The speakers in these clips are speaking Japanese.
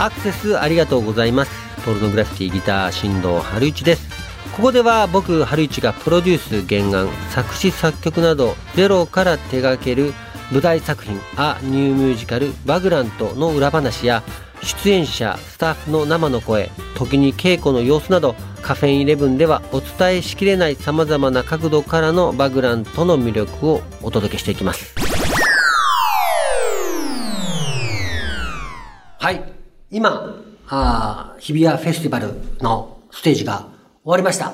アクセスありがとうございます。ポルノグラフィティギター新藤春一です。ここでは僕春一がプロデュース原案作詞作曲などゼロから手掛ける舞台作品「ア・ニューミュージカルバグラント」の裏話や出演者スタッフの生の声時に稽古の様子などカフェインイレブンではお伝えしきれないさまざまな角度からのバグラントの魅力をお届けしていきます。はい。今あ日比谷フェスティバルのステージが終わりました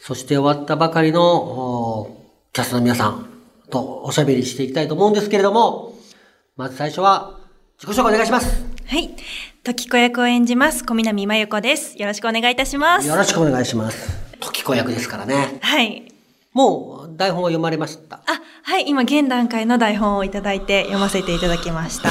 そして終わったばかりのキャストの皆さんとおしゃべりしていきたいと思うんですけれどもまず最初は自己紹介お願いしますはい。時子役を演じます、小南真由子です。よろしくお願いいたします。よろしくお願いします。時子役ですからね。はい。もう台本は読まれましたあ、はい。今現段階の台本をいただいて読ませていただきました。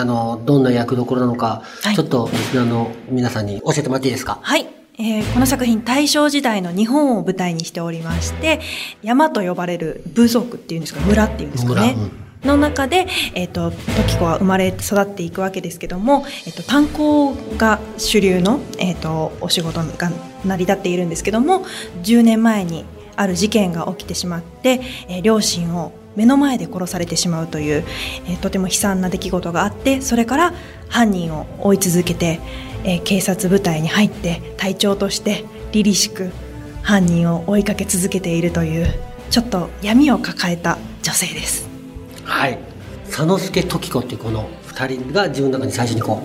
あの、どんな役どころなのか、はい、ちょっと、あの、皆さんに教えてもらっていいですか？はい。えー、この作品大正時代の日本を舞台にしておりまして山と呼ばれる部族っていうんですか村っていうんですかね、うんの中で、えっ、ー、と、時子は生まれ育っていくわけですけども、えっ、ー、と、炭鉱が主流の、えっ、ー、と、お仕事が成り立っているんですけども、10年前にある事件が起きてしまって、えー、両親を目の前で殺されてしまうという、えー、とても悲惨な出来事があってそれから犯人を追い続けて、えー、警察部隊に入って隊長として凛々しく犯人を追いかけ続けているというちょっと闇を抱えた女性です。はい。佐之助時子っていうこの2人が自分の中に最初にこ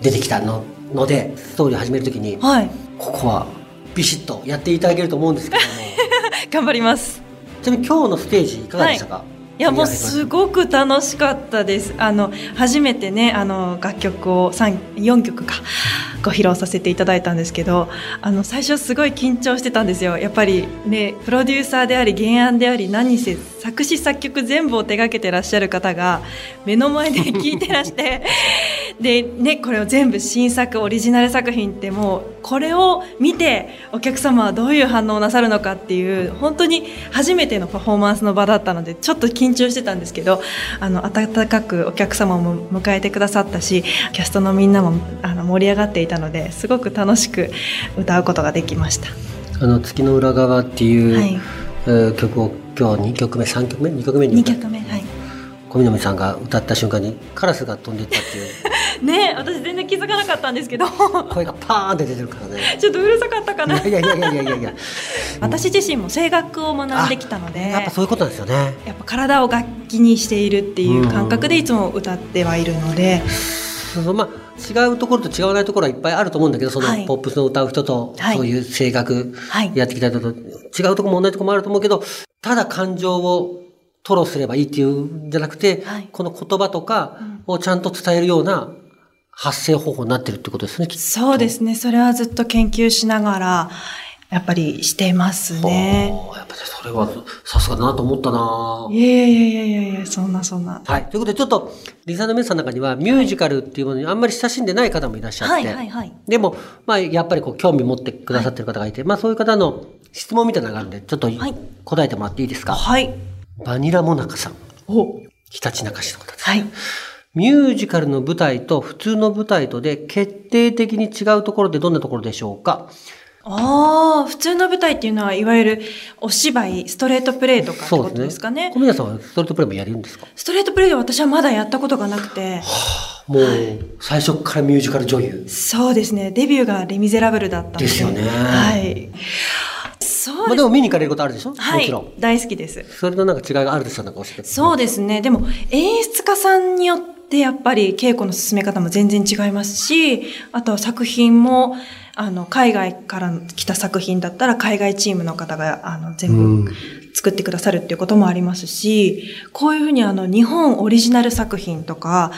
う出てきたののでストーリーを始めるときに、はい、ここはビシッとやっていただけると思うんですけども頑張ります。ちなみに今日のステージいかがでしたか、はい。いやもうすごく楽しかったです。あの初めてねあの楽曲を4曲かご披露させていただいたんですけどあの最初すごい緊張してたんですよ。やっぱりねプロデューサーであり原案であり何せ作詞作曲全部を手がけてらっしゃる方が目の前で聞いてらして でねこれを全部新作オリジナル作品ってもうこれを見てお客様はどういう反応をなさるのかっていう本当に初めてのパフォーマンスの場だったのでちょっと緊張してたんですけどあの温かくお客様も迎えてくださったしキャストのみんなもあの盛り上がっていたのですごく楽しく歌うことができました。あの月の裏側っていう、はい、曲を今日2曲目3曲目？2曲目に2曲目はい。小南さんが歌った瞬間にカラスが飛んでいったっていう。ね私全然気づかなかったんですけど。声がパーンって出てるからね。ちょっとうるさかったかな。いやいやいやいやいやいや。私自身も声楽を学んできたのでやっぱそういうことですよね。やっぱ体を楽器にしているっていう感覚でいつも歌ってはいるので、そまあ違うところと違わないところはいっぱいあると思うんだけどそのポップスの歌う人と、そういう声楽やってきた人と、違うところも同じところもあると思うけどただ感情を吐露すればいいっていうんじゃなくて、はい、この言葉とかをちゃんと伝えるような発声方法になってるってことですね、そうですね。それはずっと研究しながら、やっぱりしていますね。やっぱりそれはさすがだなと思ったないやいやいやいやいや、そんなそんな。はい。ということで、ちょっと、リサの皆さんの中には、ミュージカルっていうものにあんまり親しんでない方もいらっしゃって、はいはいはい、でも、まあ、やっぱりこう、興味持ってくださってる方がいて、はい、まあ、そういう方の質問みたいなのがあるんで、ちょっと、答えてもらっていいですか？はい。バニラモナカさん。おひたちなか市の方です。はい。ミュージカルの舞台と普通の舞台とで決定的に違うところでどんなところでしょうか？ああ、普通の舞台っていうのは、いわゆるお芝居、ストレートプレイとかってことですかね？小宮さんはストレートプレイもやるんですか？ストレートプレイで私はまだやったことがなくて。はあ、もう、最初からミュージカル女優。そうですね。デビューがレミゼラブルだったんで。ですよね。はい。そうまあでも見に行かれることあるでしょ？はい。もちろん。大好きです。それとなんか違いがあるでしょ？なんか教えて。そうですね。でも、演出家さんによってやっぱり稽古の進め方も全然違いますし、あとは作品も、あの、海外から来た作品だったら海外チームの方が、あの、全部作ってくださるっていうこともありますし、こういうふうにあの、日本オリジナル作品とか、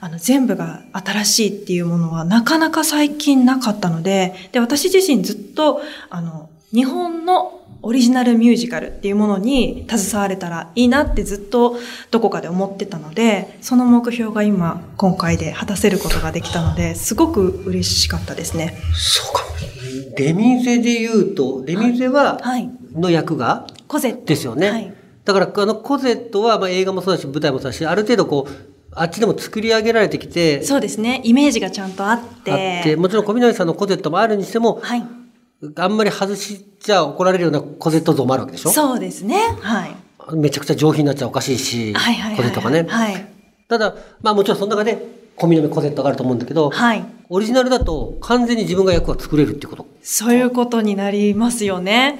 あの、全部が新しいっていうものはなかなか最近なかったので、で、私自身ずっと、あの、日本のオリジナルミュージカルっていうものに携われたらいいなってずっとどこかで思ってたので、その目標が今、今回で果たせることができたので、すごく嬉しかったですね。そうか。レミゼで言うと、レミゼは、はい、の役が、コゼット。ですよね。はい、だから、あの、コゼットは、まあ、映画もそうだし、舞台もそうだし、ある程度こう、あっちでも作り上げられてきて、そうですね。イメージがちゃんとあって。あって、もちろん小南さんのコゼットもあるにしても、はい。あんまり外しちゃ怒られるようなコゼット像もあるわけでしょ？そうですね。はい。めちゃくちゃ上品になっちゃおかしいし、はいはいはいはい。コゼットがね。はい。ただ、まあもちろんその中で小南コゼットがあると思うんだけど、はい。オリジナルだと完全に自分が役が作れるっていうこと？そういうことになりますよね。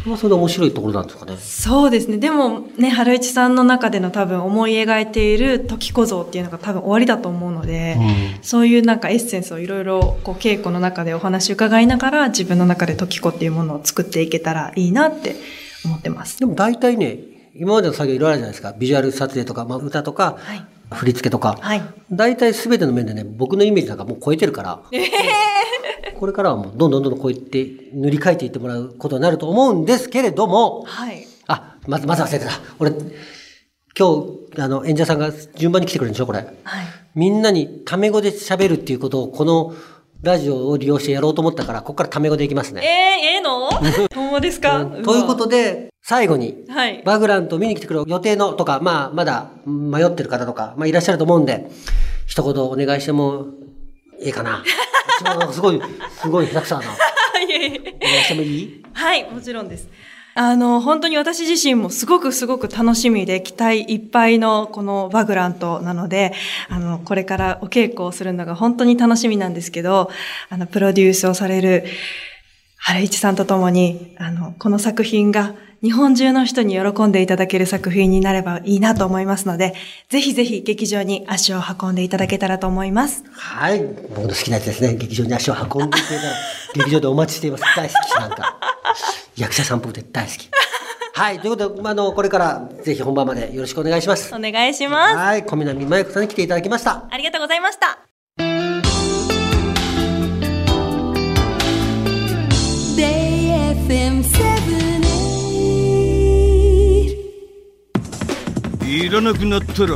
あ、それはそれで面白いところなんですかね。そうですね。でもね、春市さんの中での多分思い描いている時小像っていうのが多分終わりだと思うので、そういうなんかエッセンスをいろいろこう稽古の中でお話伺いながら自分の中で時子っていうものを作っていけたらいいなって思ってます。でも大体ね、今までの作業いろいろあるじゃないですか。ビジュアル撮影とか、まあ、歌とか、はい。振り付けとか。はい。大体全ての面でね、僕のイメージなんかもう超えてるから、これからはもうどんどんどんどん超えて、塗り替えていってもらうことになると思うんですけれども、はい。あ、まず、まず忘れてた。俺、今日、あの、演者さんが順番に来てくれるんでしょこれ。はい。みんなにタメ語で喋るっていうことを、このラジオを利用してやろうと思ったから、ここからタメ語でいきますえー、ね。ええの？ほんまですか、うんということで、最後に、はい。バグラント見に来てくれる予定のとか、まあ、まだ迷ってる方とか、まあ、いらっしゃると思うんで、一言お願いしてもいいかな。すごい、すごい下手くそだな。いえいいいはい、もちろんです。あの、本当に私自身もすごくすごく楽しみで期待いっぱいのこのバグラントなので、あの、これからお稽古をするのが本当に楽しみなんですけど、あの、プロデュースをされる春市さんとともに、あの、この作品が日本中の人に喜んでいただける作品になればいいなと思いますので、ぜひぜひ劇場に足を運んでいただけたらと思います。はい。僕の好きなやつですね。劇場に足を運んでいただいたら、劇場でお待ちしています。大好き、なんか。役者さんっぽくて大好き。はい。ということで、あの、これからぜひ本番までよろしくお願いします。お願いします。はい。小南真由子さんに来ていただきました。ありがとうございました。いらなくなったら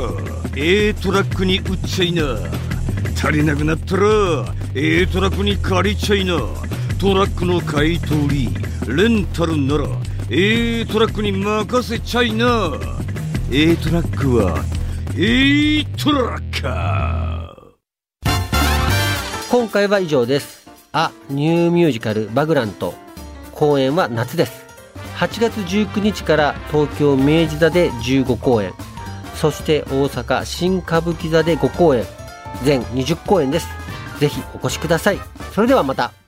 A トラックに売っちゃいな足りなくなったら A トラックに借りちゃいなトラックの買い取りレンタルなら A トラックに任せちゃいな A トラックは A トラッカー今回は以上です。あ、ニューミュージカルバグラント。公演は夏です。8月19日から東京明治座で15公演。そして大阪新歌舞伎座で5公演。全20公演です。ぜひお越しください。それではまた。